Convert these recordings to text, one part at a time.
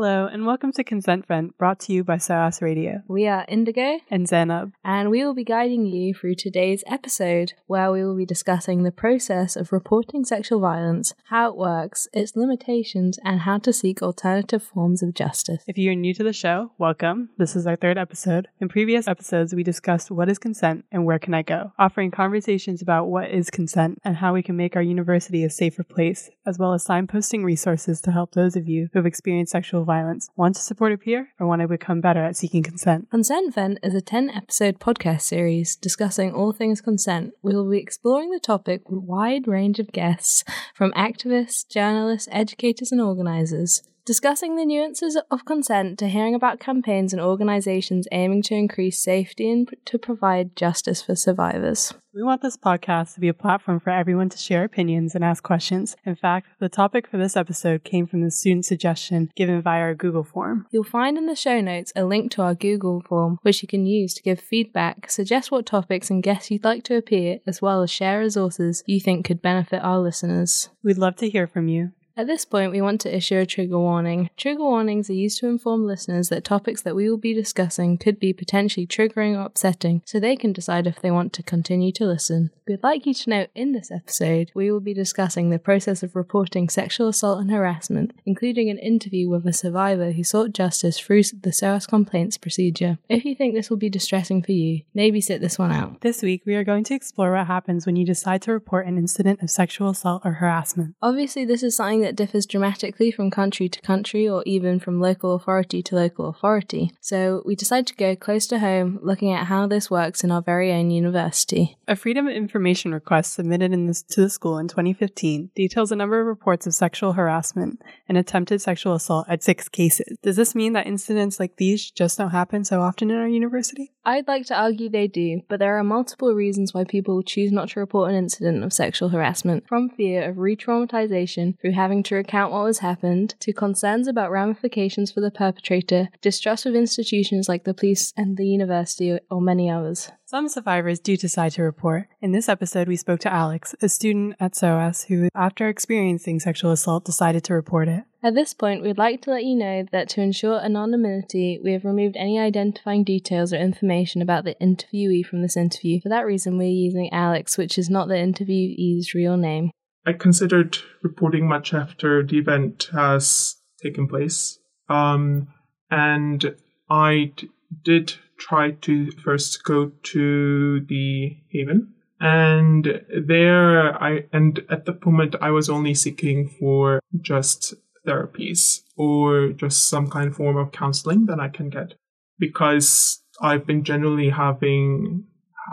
Hello, and welcome to Consent Vent, brought to you by SOAS Radio We are Indigo, and Zainab. and we will be guiding you through today's episode, where we will be discussing the process of reporting sexual violence, how it works, its limitations, and how to seek alternative forms of justice. If you are new to the show, welcome. This is our third episode. In previous episodes, we discussed what is consent and where can I go, offering conversations about what is consent and how we can make our university a safer place, as well as signposting resources to help those of you who have experienced sexual violence, want to support a peer, or want to become better at seeking consent. Consent Vent is a 10 episode podcast series discussing all things consent. We will be exploring the topic with a wide range of guests, from activists, journalists, educators, and organizers. Discussing the nuances of consent to hearing about campaigns and organizations aiming to increase safety and to provide justice for survivors. We want this podcast to be a platform for everyone to share opinions and ask questions. In fact, the topic for this episode came from the student suggestion given via our Google form. You'll find in the show notes a link to our Google form, which you can use to give feedback, suggest what topics and guests you'd like to appear, as well as share resources you think could benefit our listeners. We'd love to hear from you. At this point, we want to issue a trigger warning. Trigger warnings are used to inform listeners that topics that we will be discussing could be potentially triggering or upsetting, so they can decide if they want to continue to listen. We'd like you to know in this episode, we will be discussing the process of reporting sexual assault and harassment, including an interview with a survivor who sought justice through the SOAS complaints procedure. If you think this will be distressing for you, maybe sit this one out. This week, we are going to explore what happens when you decide to report an incident of sexual assault or harassment. Obviously, this is something that differs dramatically from country to country or even from local authority to local authority. So, we decided to go close to home looking at how this works in our very own university. A Freedom of Information request submitted this, to the school in 2015 details a number of reports of sexual harassment and attempted sexual assault at six cases. Does this mean that incidents like these just don't happen so often in our university? I'd like to argue they do, but there are multiple reasons why people choose not to report an incident of sexual harassment, from fear of re traumatization through having to recount what has happened, to concerns about ramifications for the perpetrator, distrust of institutions like the police and the university, or many others. Some survivors do decide to report. In this episode, we spoke to Alex, a student at SOAS who, after experiencing sexual assault, decided to report it. At this point, we'd like to let you know that to ensure anonymity, we have removed any identifying details or information about the interviewee from this interview. For that reason, we're using Alex, which is not the interviewee's real name. I considered reporting much after the event has taken place. Um, and I d- did try to first go to the Haven. And there I, and at the moment I was only seeking for just therapies or just some kind of form of counseling that I can get. Because I've been generally having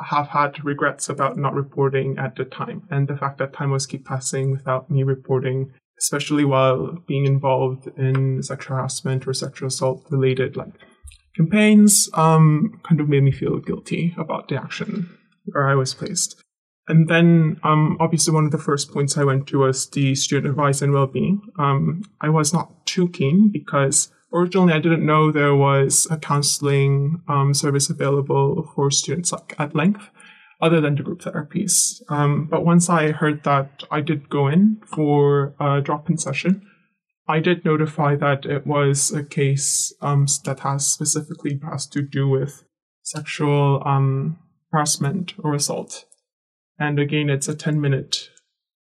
have had regrets about not reporting at the time. And the fact that time was keep passing without me reporting especially while being involved in sexual harassment or sexual assault related like campaigns um kind of made me feel guilty about the action where I was placed and then um obviously one of the first points I went to was the student advice and well-being um I was not too keen because originally I didn't know there was a counseling um, service available for students like at length, other than the group therapies. Um, but once I heard that I did go in for a drop-in session, I did notify that it was a case um, that has specifically has to do with sexual um, harassment or assault. And again, it's a 10 minute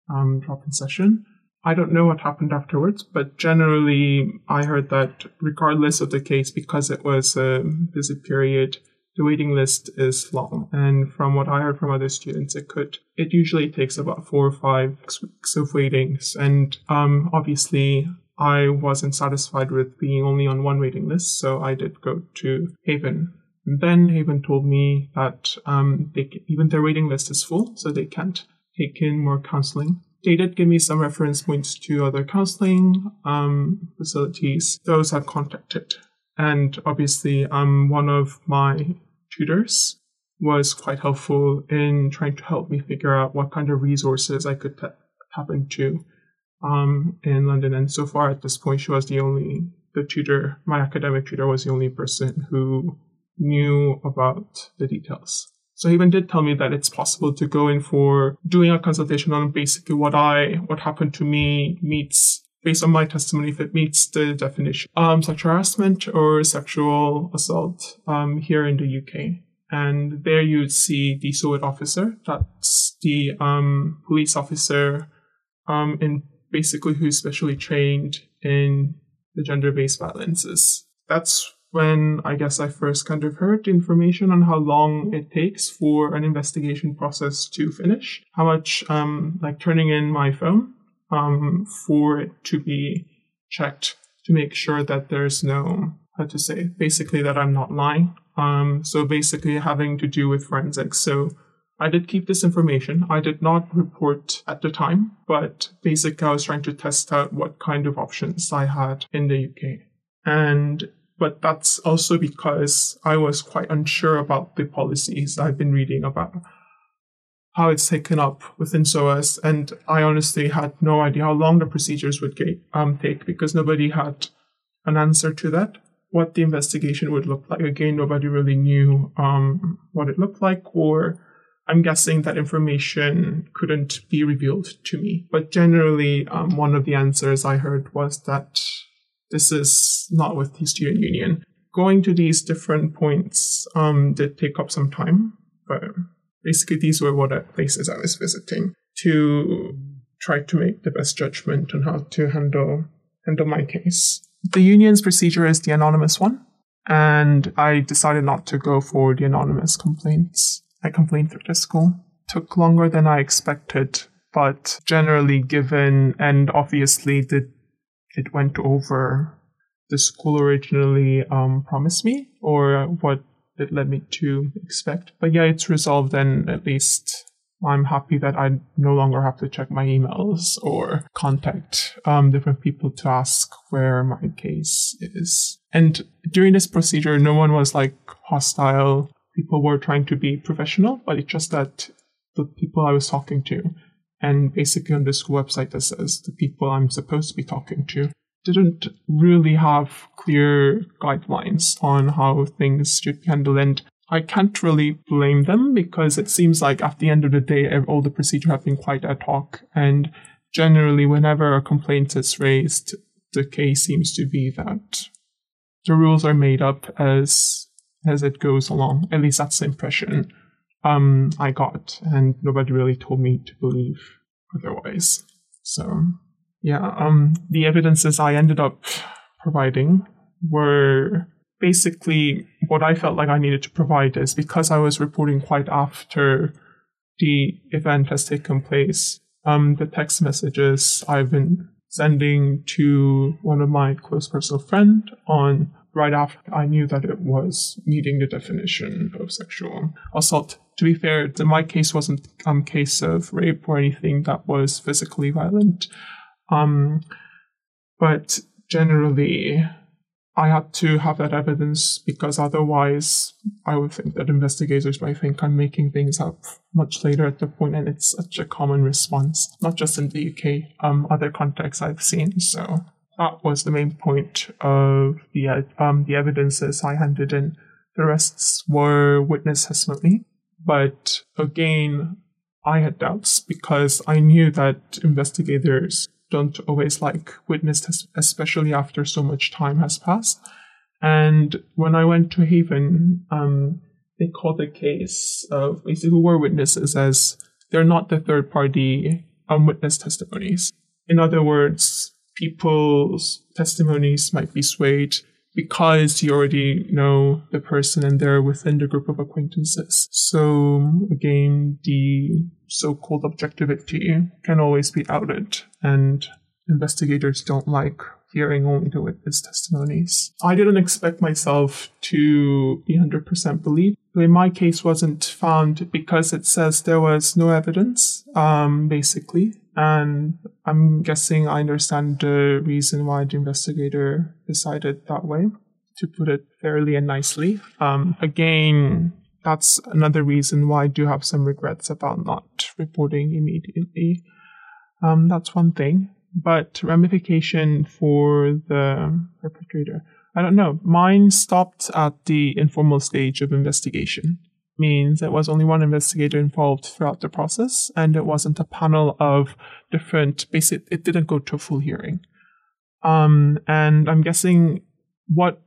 um, drop-in session. I don't know what happened afterwards, but generally I heard that regardless of the case, because it was a busy period, the waiting list is long. And from what I heard from other students, it could, it usually takes about four or five weeks of waitings. And, um, obviously I wasn't satisfied with being only on one waiting list. So I did go to Haven. And then Haven told me that, um, they, even their waiting list is full, so they can't take in more counseling they did give me some reference points to other counseling um, facilities. Those I've contacted. And obviously, um, one of my tutors was quite helpful in trying to help me figure out what kind of resources I could tap into um, in London. And so far at this point, she was the only, the tutor, my academic tutor was the only person who knew about the details. So he even did tell me that it's possible to go in for doing a consultation on basically what I, what happened to me meets based on my testimony if it meets the definition. Um, sexual harassment or sexual assault um, here in the UK. And there you'd see the SOIT officer. That's the um, police officer um, in basically who's specially trained in the gender-based violences. That's when I guess I first kind of heard information on how long it takes for an investigation process to finish, how much um, like turning in my phone um, for it to be checked to make sure that there's no how to say basically that I'm not lying. Um, so basically having to do with forensics. So I did keep this information. I did not report at the time, but basically I was trying to test out what kind of options I had in the UK. And but that's also because I was quite unsure about the policies I've been reading about how it's taken up within SOAS, and I honestly had no idea how long the procedures would get, um, take because nobody had an answer to that. What the investigation would look like. Again, nobody really knew um, what it looked like, or I'm guessing that information couldn't be revealed to me. But generally, um, one of the answers I heard was that this is not with the student union. Going to these different points um, did take up some time, but basically these were what places I was visiting to try to make the best judgment on how to handle handle my case. The union's procedure is the anonymous one, and I decided not to go for the anonymous complaints. I complained through the school. Took longer than I expected, but generally given and obviously the it went over the school originally um, promised me or what it led me to expect. But yeah, it's resolved, and at least I'm happy that I no longer have to check my emails or contact um, different people to ask where my case is. And during this procedure, no one was like hostile. People were trying to be professional, but it's just that the people I was talking to and basically on this website that says the people I'm supposed to be talking to didn't really have clear guidelines on how things should be handled. And I can't really blame them because it seems like at the end of the day, all the procedure have been quite ad hoc. And generally, whenever a complaint is raised, the case seems to be that the rules are made up as as it goes along. At least that's the impression um, I got, and nobody really told me to believe otherwise. So, yeah, um, the evidences I ended up providing were basically what I felt like I needed to provide is because I was reporting quite after the event has taken place. Um, the text messages I've been sending to one of my close personal friend on right after I knew that it was meeting the definition of sexual assault. To be fair, my case wasn't a um, case of rape or anything that was physically violent. Um, but generally, I had to have that evidence because otherwise, I would think that investigators might think I'm making things up much later at the point, and it's such a common response, not just in the UK, um, other contexts I've seen. So that was the main point of the um, the evidences I handed in. The rest were witness testimony, but again, I had doubts because I knew that investigators don't always like witness tests, especially after so much time has passed. And when I went to Haven, um, they called the case of basically were witnesses as they're not the third party um, witness testimonies. In other words, people's testimonies might be swayed because you already know the person and they're within the group of acquaintances. So again, the so-called objectivity can always be outed and investigators don't like hearing only the witness testimonies. I didn't expect myself to be 100% believed. My case wasn't found because it says there was no evidence, um, basically. And I'm guessing I understand the reason why the investigator decided that way, to put it fairly and nicely. Um, again, that's another reason why I do have some regrets about not reporting immediately. Um, that's one thing. But ramification for the perpetrator, I don't know. Mine stopped at the informal stage of investigation means there was only one investigator involved throughout the process, and it wasn't a panel of different. Basic, it didn't go to a full hearing. Um, and I'm guessing what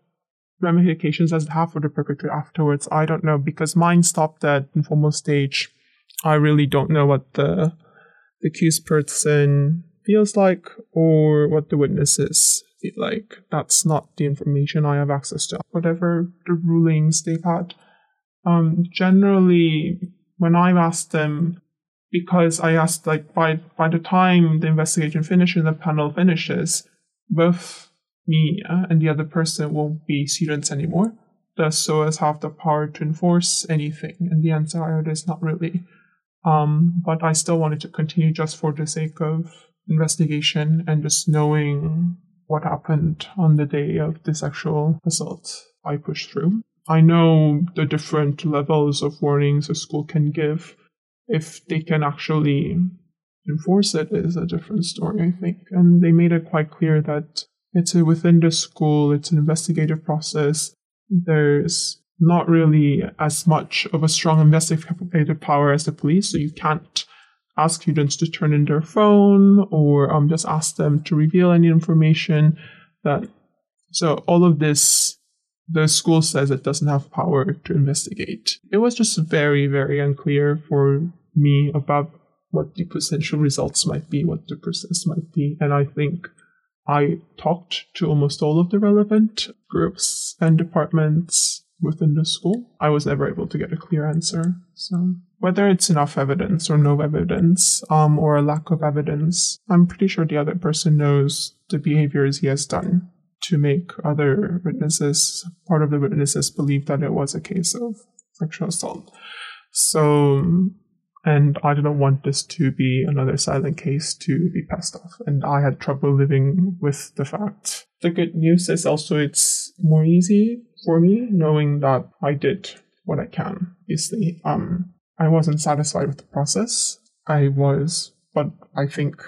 ramifications does it have for the perpetrator afterwards? I don't know because mine stopped at informal stage. I really don't know what the, the accused person feels like or what the witnesses feel like. That's not the information I have access to. Whatever the rulings they've had. Um, generally, when I've asked them, because I asked like by by the time the investigation finishes, the panel finishes, both me and the other person won't be students anymore. Does SOAS have the power to enforce anything? And the answer is not really. Um, but I still wanted to continue just for the sake of investigation and just knowing what happened on the day of the sexual assault. I pushed through. I know the different levels of warnings a school can give. If they can actually enforce it is a different story, I think. And they made it quite clear that it's within the school, it's an investigative process. There's not really as much of a strong investigative power as the police, so you can't ask students to turn in their phone or um, just ask them to reveal any information that so all of this the school says it doesn't have power to investigate. It was just very very unclear for me about what the potential results might be what the process might be and i think i talked to almost all of the relevant groups and departments within the school. I was never able to get a clear answer so whether it's enough evidence or no evidence, um, or a lack of evidence, I'm pretty sure the other person knows the behaviors he has done to make other witnesses, part of the witnesses, believe that it was a case of sexual assault. So, and I didn't want this to be another silent case to be passed off. And I had trouble living with the fact. The good news is also it's more easy for me knowing that I did what I can. Obviously, um, I wasn't satisfied with the process. I was, but I think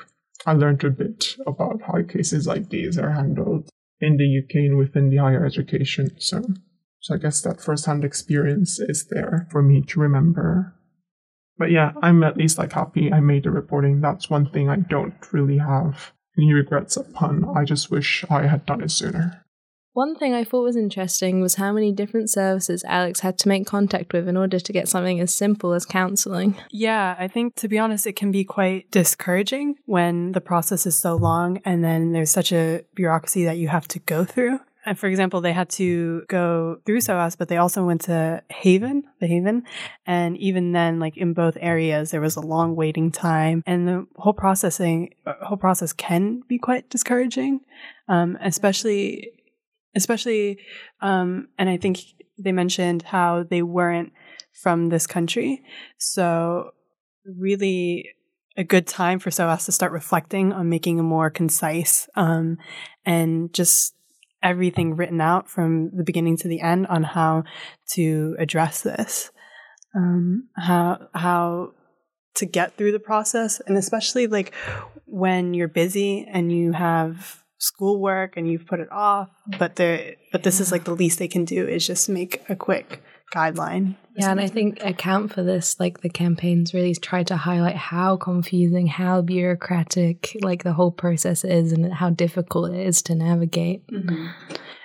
I learned a bit about how cases like these are handled in the UK and within the higher education. So, so I guess that first-hand experience is there for me to remember. But yeah, I'm at least like happy I made the reporting. That's one thing I don't really have any regrets upon. I just wish I had done it sooner. One thing I thought was interesting was how many different services Alex had to make contact with in order to get something as simple as counseling. Yeah, I think to be honest, it can be quite discouraging when the process is so long and then there's such a bureaucracy that you have to go through. And for example, they had to go through SOAS, but they also went to Haven, the Haven. And even then, like in both areas, there was a long waiting time and the whole processing, uh, whole process can be quite discouraging. Um, especially especially um, and i think they mentioned how they weren't from this country. So really a good time for SOAS to start reflecting on making a more concise um, and just everything written out from the beginning to the end on how to address this, um, how how to get through the process, and especially like when you're busy and you have schoolwork and you've put it off but they but this is like the least they can do is just make a quick guideline yeah and i think account for this like the campaigns really try to highlight how confusing how bureaucratic like the whole process is and how difficult it is to navigate. Mm-hmm.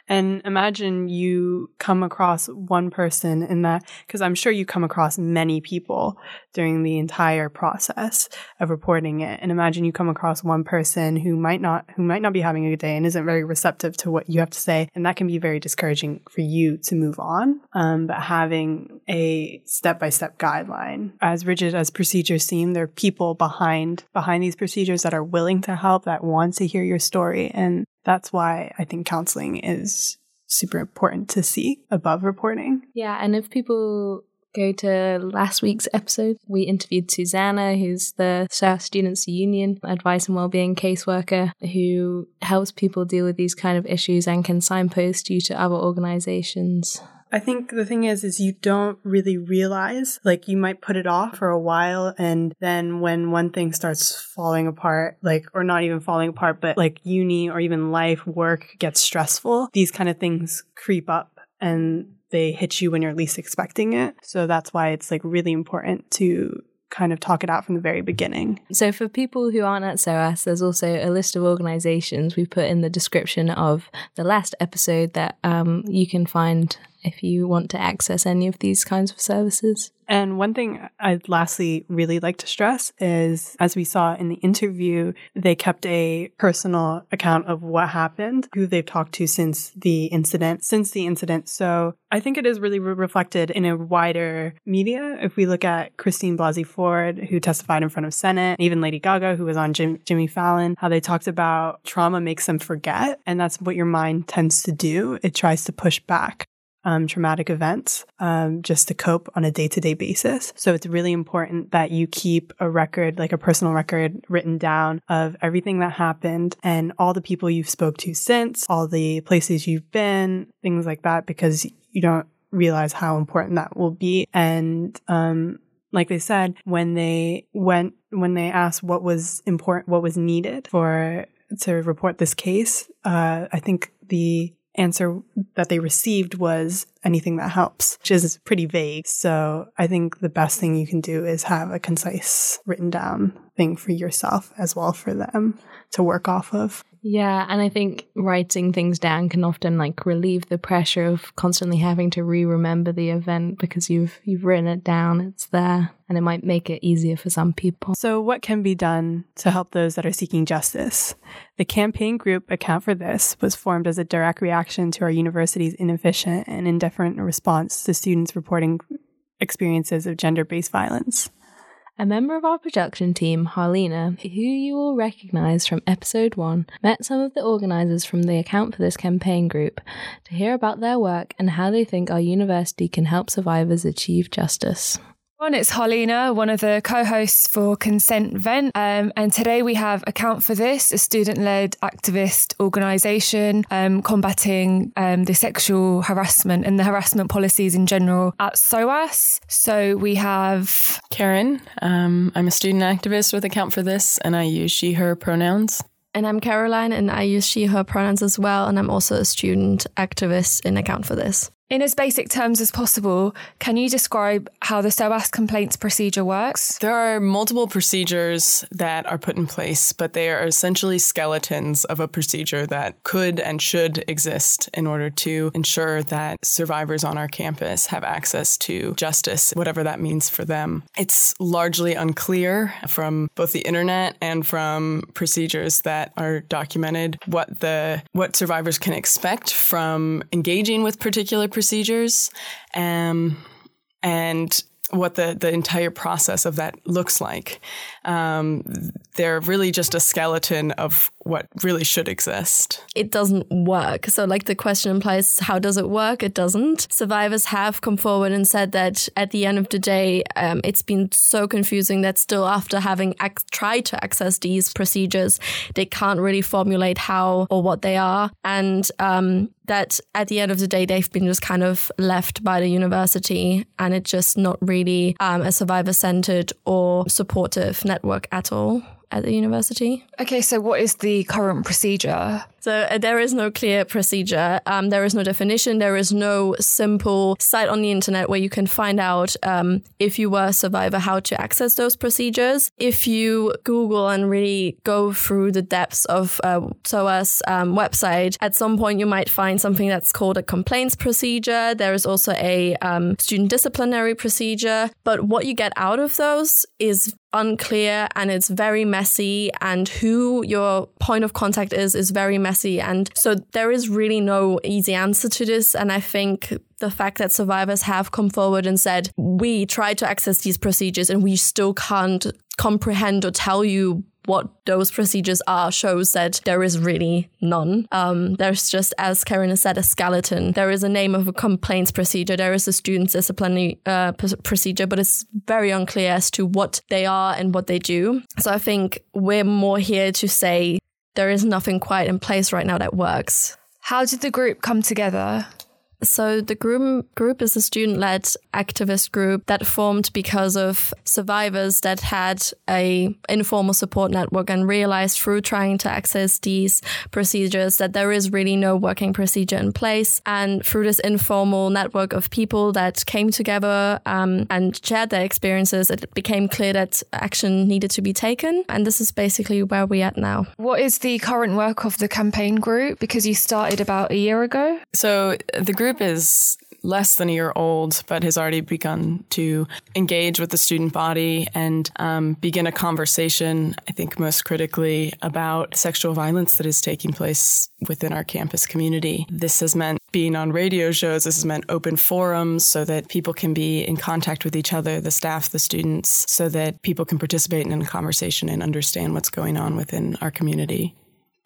And imagine you come across one person in that, because I'm sure you come across many people during the entire process of reporting it. And imagine you come across one person who might not, who might not be having a good day and isn't very receptive to what you have to say. And that can be very discouraging for you to move on. Um, but having a step by step guideline, as rigid as procedures seem, there are people behind, behind these procedures that are willing to help, that want to hear your story. And that's why I think counseling is super important to see above reporting. Yeah, and if people go to last week's episode, we interviewed Susanna, who's the SOAS Students Union Advice and Wellbeing caseworker who helps people deal with these kind of issues and can signpost you to other organizations. I think the thing is, is you don't really realize, like you might put it off for a while. And then when one thing starts falling apart, like, or not even falling apart, but like uni or even life, work gets stressful, these kind of things creep up and they hit you when you're least expecting it. So that's why it's like really important to kind of talk it out from the very beginning. So, for people who aren't at SOAS, there's also a list of organizations we put in the description of the last episode that um, you can find if you want to access any of these kinds of services. And one thing I'd lastly really like to stress is, as we saw in the interview, they kept a personal account of what happened, who they've talked to since the incident, since the incident. So I think it is really re- reflected in a wider media. If we look at Christine Blasey Ford, who testified in front of Senate, even Lady Gaga, who was on Jim- Jimmy Fallon, how they talked about trauma makes them forget. And that's what your mind tends to do. It tries to push back um, traumatic events um, just to cope on a day to day basis. So it's really important that you keep a record, like a personal record written down of everything that happened and all the people you've spoke to since, all the places you've been, things like that, because you don't realize how important that will be. And, um, like they said, when they went, when they asked what was important, what was needed for to report this case, uh, I think the answer that they received was anything that helps, which is pretty vague. So I think the best thing you can do is have a concise written down thing for yourself as well for them to work off of. Yeah, and I think writing things down can often like relieve the pressure of constantly having to re-remember the event because you've you've written it down, it's there, and it might make it easier for some people. So what can be done to help those that are seeking justice? The campaign group Account for This was formed as a direct reaction to our university's inefficient and indifferent response to students reporting experiences of gender-based violence. A member of our production team, Harlena, who you will recognize from episode one, met some of the organizers from the account for this campaign group to hear about their work and how they think our university can help survivors achieve justice. It's Harlena, one of the co hosts for Consent Vent. Um, and today we have Account for This, a student led activist organisation um, combating um, the sexual harassment and the harassment policies in general at SOAS. So we have Karen. Um, I'm a student activist with Account for This, and I use she, her pronouns. And I'm Caroline, and I use she, her pronouns as well. And I'm also a student activist in Account for This. In as basic terms as possible, can you describe how the SOAS complaints procedure works? There are multiple procedures that are put in place, but they are essentially skeletons of a procedure that could and should exist in order to ensure that survivors on our campus have access to justice, whatever that means for them. It's largely unclear from both the internet and from procedures that are documented what the what survivors can expect from engaging with particular procedures um, and what the, the entire process of that looks like. Um, they're really just a skeleton of what really should exist. It doesn't work. So, like the question implies, how does it work? It doesn't. Survivors have come forward and said that at the end of the day, um, it's been so confusing that still after having ac- tried to access these procedures, they can't really formulate how or what they are. And um, that at the end of the day, they've been just kind of left by the university and it's just not really um, a survivor centered or supportive network at all at the university. Okay, so what is the current procedure? So uh, there is no clear procedure. Um, there is no definition. There is no simple site on the internet where you can find out um, if you were a survivor how to access those procedures. If you Google and really go through the depths of uh, SOAS um, website, at some point you might find something that's called a complaints procedure. There is also a um, student disciplinary procedure. But what you get out of those is unclear and it's very messy and who your point of contact is is very messy. And so there is really no easy answer to this. And i think the fact that survivors have come forward and said we tried to access these procedures and we still can't comprehend or tell you what those procedures are shows that there is really none. Um, there's just, as Karen has said, a skeleton. There is a name of a complaints procedure. There is a student disciplinary uh, p- procedure, but it's very unclear as to what they are and what they do. So I think we're more here to say there is nothing quite in place right now that works. How did the group come together? So the group group is a student-led activist group that formed because of survivors that had a informal support network and realized through trying to access these procedures that there is really no working procedure in place. And through this informal network of people that came together um, and shared their experiences, it became clear that action needed to be taken. And this is basically where we're at now. What is the current work of the campaign group? Because you started about a year ago. So the group is less than a year old, but has already begun to engage with the student body and um, begin a conversation, I think most critically, about sexual violence that is taking place within our campus community. This has meant being on radio shows, this has meant open forums so that people can be in contact with each other, the staff, the students, so that people can participate in a conversation and understand what's going on within our community.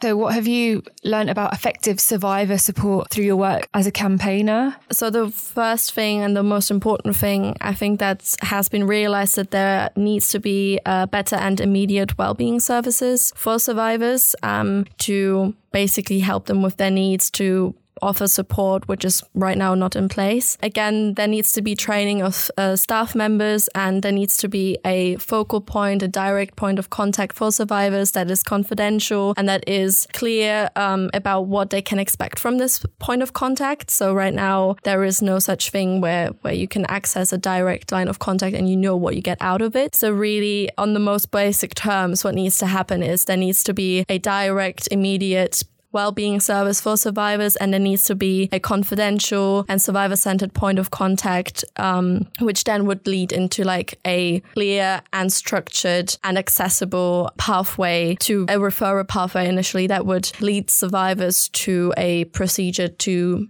So, what have you learned about effective survivor support through your work as a campaigner? So, the first thing and the most important thing I think that has been realized that there needs to be uh, better and immediate well-being services for survivors um, to basically help them with their needs to offer support, which is right now not in place. Again, there needs to be training of uh, staff members and there needs to be a focal point, a direct point of contact for survivors that is confidential and that is clear um, about what they can expect from this point of contact. So right now, there is no such thing where, where you can access a direct line of contact and you know what you get out of it. So really, on the most basic terms, what needs to happen is there needs to be a direct, immediate well-being service for survivors and there needs to be a confidential and survivor-centered point of contact um, which then would lead into like a clear and structured and accessible pathway to a referral pathway initially that would lead survivors to a procedure to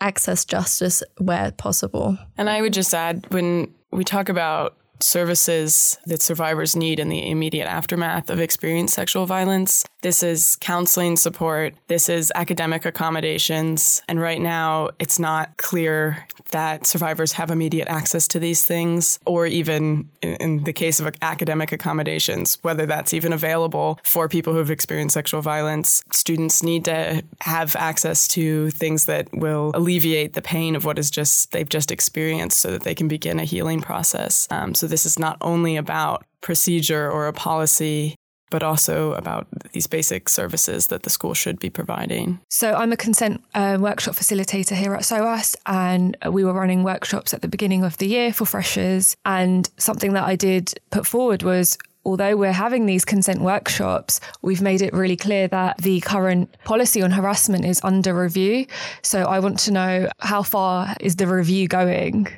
access justice where possible. And I would just add when we talk about services that survivors need in the immediate aftermath of experienced sexual violence. This is counseling support. This is academic accommodations. And right now, it's not clear that survivors have immediate access to these things, or even in the case of academic accommodations, whether that's even available for people who have experienced sexual violence. Students need to have access to things that will alleviate the pain of what is just they've just experienced so that they can begin a healing process. Um, so this is not only about procedure or a policy but also about these basic services that the school should be providing. So, I'm a consent uh, workshop facilitator here at SOAS, and we were running workshops at the beginning of the year for freshers. And something that I did put forward was although we're having these consent workshops, we've made it really clear that the current policy on harassment is under review. So I want to know how far is the review going?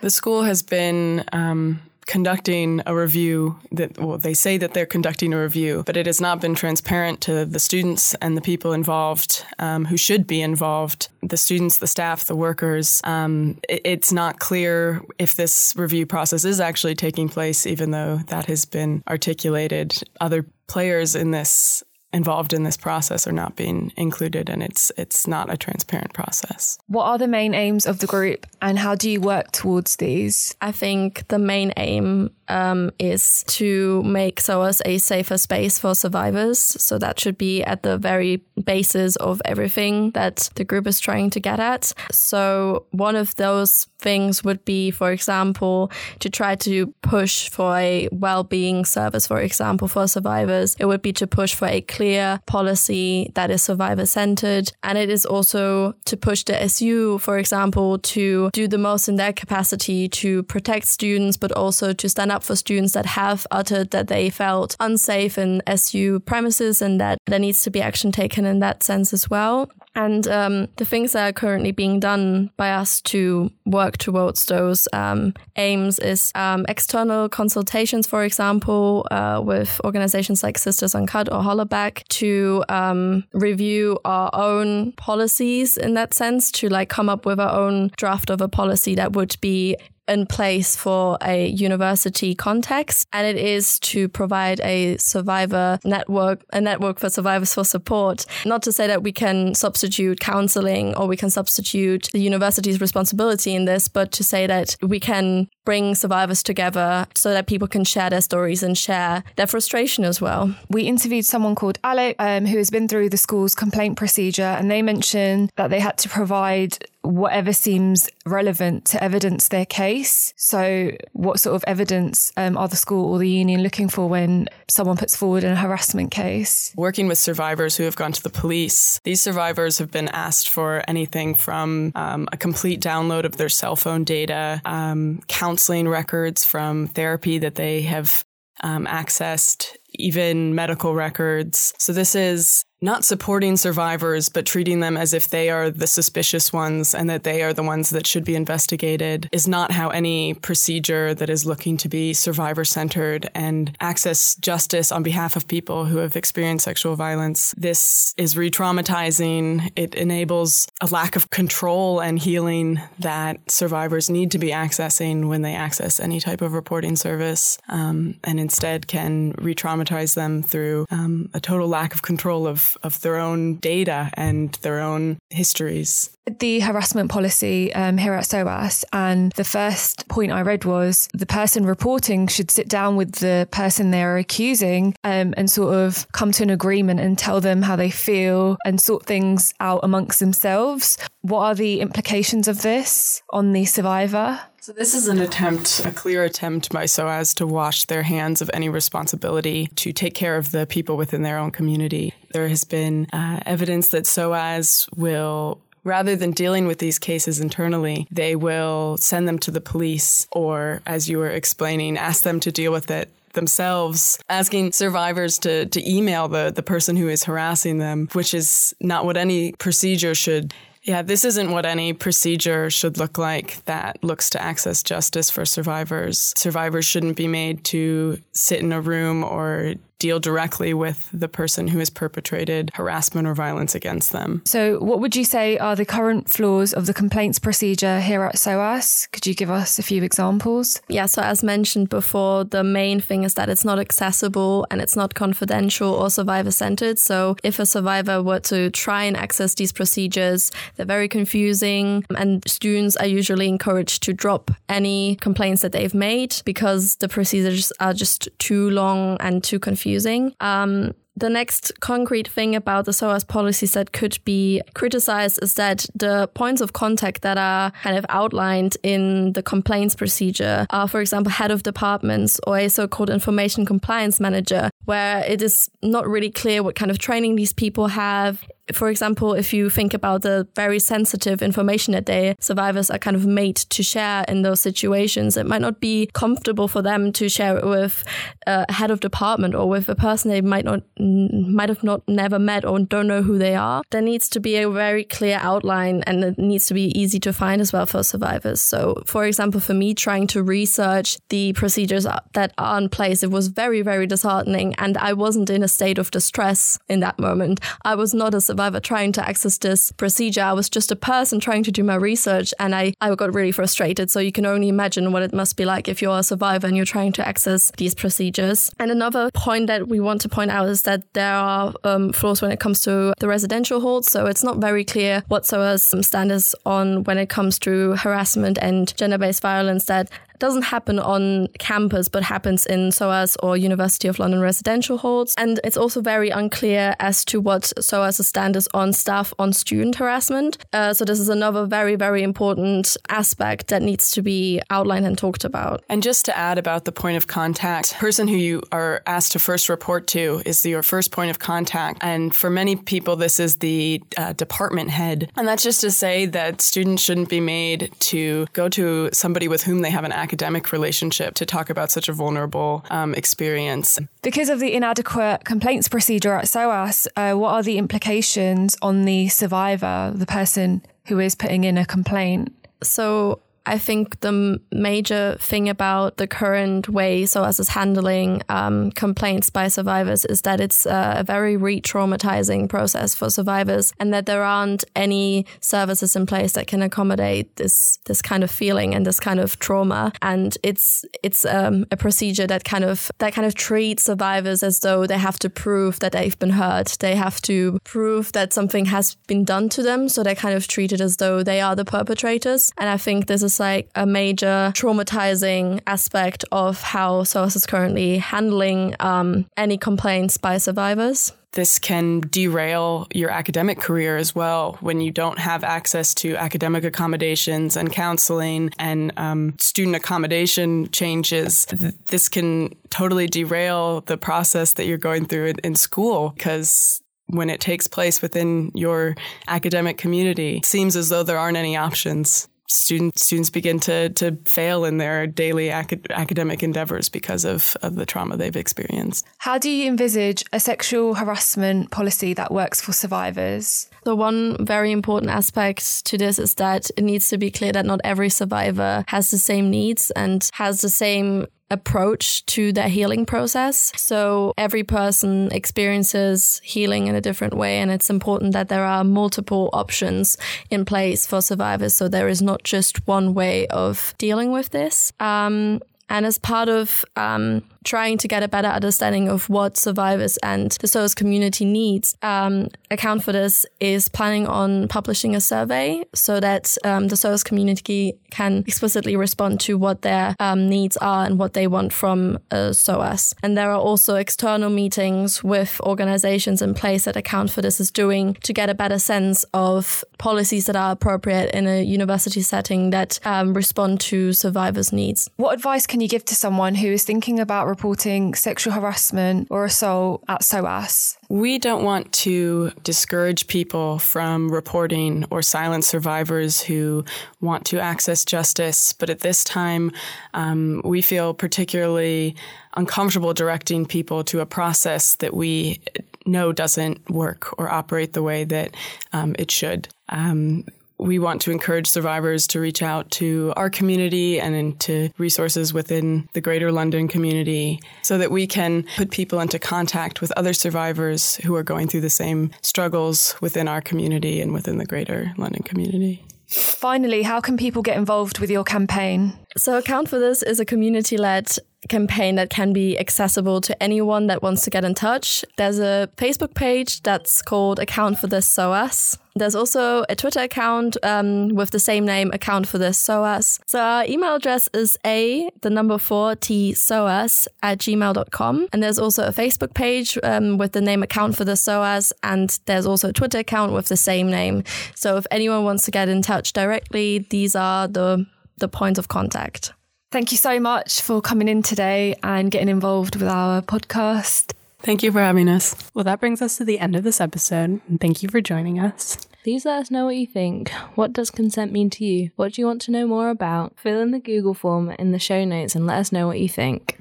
The school has been um, conducting a review that, well, they say that they're conducting a review, but it has not been transparent to the students and the people involved um, who should be involved the students, the staff, the workers. Um, it, it's not clear if this review process is actually taking place, even though that has been articulated. Other players in this involved in this process are not being included and it's it's not a transparent process. What are the main aims of the group and how do you work towards these? I think the main aim um, is to make SOAS a safer space for survivors. So that should be at the very basis of everything that the group is trying to get at. So one of those things would be, for example, to try to push for a well-being service, for example, for survivors. It would be to push for a clear policy that is survivor centered. And it is also to push the SU, for example, to do the most in their capacity to protect students, but also to stand up for students that have uttered that they felt unsafe in SU premises and that there needs to be action taken in that sense as well. And um, the things that are currently being done by us to work towards those um, aims is um, external consultations, for example, uh, with organizations like Sisters Uncut or Hollaback to um, review our own policies in that sense, to like come up with our own draft of a policy that would be in place for a university context, and it is to provide a survivor network, a network for survivors for support. Not to say that we can substitute counseling or we can substitute the university's responsibility in this, but to say that we can bring survivors together so that people can share their stories and share their frustration as well. We interviewed someone called Alex um, who has been through the school's complaint procedure, and they mentioned that they had to provide whatever seems relevant to evidence their case. So, what sort of evidence um, are the school or the union looking for when someone puts forward a harassment case? Working with survivors who have gone to the police, these survivors have been asked for anything from um, a complete download of their cell phone data, um, counseling records from therapy that they have um, accessed, even medical records. So this is not supporting survivors, but treating them as if they are the suspicious ones and that they are the ones that should be investigated is not how any procedure that is looking to be survivor centered and access justice on behalf of people who have experienced sexual violence. This is re traumatizing. It enables a lack of control and healing that survivors need to be accessing when they access any type of reporting service, um, and instead can re traumatize them through um, a total lack of control of of their own data and their own histories. The harassment policy um, here at SOAS, and the first point I read was the person reporting should sit down with the person they are accusing um, and sort of come to an agreement and tell them how they feel and sort things out amongst themselves. What are the implications of this on the survivor? So this is an attempt, a clear attempt by SOAS to wash their hands of any responsibility to take care of the people within their own community. There has been uh, evidence that SOAS will rather than dealing with these cases internally, they will send them to the police or, as you were explaining, ask them to deal with it themselves, asking survivors to, to email the, the person who is harassing them, which is not what any procedure should yeah, this isn't what any procedure should look like that looks to access justice for survivors. Survivors shouldn't be made to sit in a room or deal directly with the person who has perpetrated harassment or violence against them. So, what would you say are the current flaws of the complaints procedure here at SOAS? Could you give us a few examples? Yeah, so as mentioned before, the main thing is that it's not accessible and it's not confidential or survivor centered. So, if a survivor were to try and access these procedures, they're very confusing, and students are usually encouraged to drop any complaints that they've made because the procedures are just too long and too confusing confusing. Um, the next concrete thing about the SOAS policies that could be criticized is that the points of contact that are kind of outlined in the complaints procedure are, for example, head of departments or a so called information compliance manager, where it is not really clear what kind of training these people have for example, if you think about the very sensitive information that the survivors are kind of made to share in those situations, it might not be comfortable for them to share it with a head of department or with a person they might not might have not never met or don't know who they are. There needs to be a very clear outline and it needs to be easy to find as well for survivors. So, for example, for me trying to research the procedures that are in place, it was very very disheartening and I wasn't in a state of distress in that moment. I was not a survivor trying to access this procedure. I was just a person trying to do my research and I, I got really frustrated. So you can only imagine what it must be like if you're a survivor and you're trying to access these procedures. And another point that we want to point out is that there are um, flaws when it comes to the residential halls. So it's not very clear what SOAS standards on when it comes to harassment and gender based violence that doesn't happen on campus, but happens in SOAS or University of London residential halls. And it's also very unclear as to what SOAS is on staff on student harassment. Uh, so this is another very, very important aspect that needs to be outlined and talked about. And just to add about the point of contact, person who you are asked to first report to is your first point of contact. And for many people, this is the uh, department head. And that's just to say that students shouldn't be made to go to somebody with whom they have an academic relationship to talk about such a vulnerable um, experience. Because of the inadequate complaints procedure at SOAS, uh, what are the implications on the survivor, the person who is putting in a complaint? So, I think the major thing about the current way SOAS is handling um, complaints by survivors is that it's a very re traumatizing process for survivors and that there aren't any services in place that can accommodate this this kind of feeling and this kind of trauma. And it's it's um, a procedure that kind of that kind of treats survivors as though they have to prove that they've been hurt. They have to prove that something has been done to them. So they're kind of treated as though they are the perpetrators. And I think this is like a major traumatizing aspect of how SOAS is currently handling um, any complaints by survivors. this can derail your academic career as well when you don't have access to academic accommodations and counseling and um, student accommodation changes. This can totally derail the process that you're going through in, in school because when it takes place within your academic community, it seems as though there aren't any options students students begin to to fail in their daily acad- academic endeavors because of, of the trauma they've experienced. How do you envisage a sexual harassment policy that works for survivors? The one very important aspect to this is that it needs to be clear that not every survivor has the same needs and has the same approach to their healing process. So every person experiences healing in a different way. And it's important that there are multiple options in place for survivors. So there is not just one way of dealing with this. Um, and as part of um, trying to get a better understanding of what survivors and the SOAS community needs, um, Account for This is planning on publishing a survey so that um, the SOAS community can explicitly respond to what their um, needs are and what they want from uh, SOAS. And there are also external meetings with organizations in place that Account for This is doing to get a better sense of policies that are appropriate in a university setting that um, respond to survivors' needs. What advice can you give to someone who is thinking about reporting sexual harassment or assault at SOAS? We don't want to discourage people from reporting or silence survivors who want to access justice, but at this time, um, we feel particularly uncomfortable directing people to a process that we know doesn't work or operate the way that um, it should. Um, we want to encourage survivors to reach out to our community and into resources within the greater London community so that we can put people into contact with other survivors who are going through the same struggles within our community and within the greater London community. Finally, how can people get involved with your campaign? So, Account for This is a community led campaign that can be accessible to anyone that wants to get in touch. There's a Facebook page that's called Account for This SOAS. There's also a Twitter account um, with the same name, Account for This SOAS. So our email address is a, the number four, t SOAS at gmail.com. And there's also a Facebook page um, with the name Account for This SOAS. And there's also a Twitter account with the same name. So if anyone wants to get in touch directly, these are the, the points of contact. Thank you so much for coming in today and getting involved with our podcast. Thank you for having us. Well, that brings us to the end of this episode, and thank you for joining us. Please let us know what you think. What does consent mean to you? What do you want to know more about? Fill in the Google form in the show notes and let us know what you think.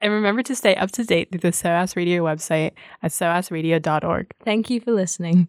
And remember to stay up to date through the SOAS Radio website at soasradio.org. Thank you for listening.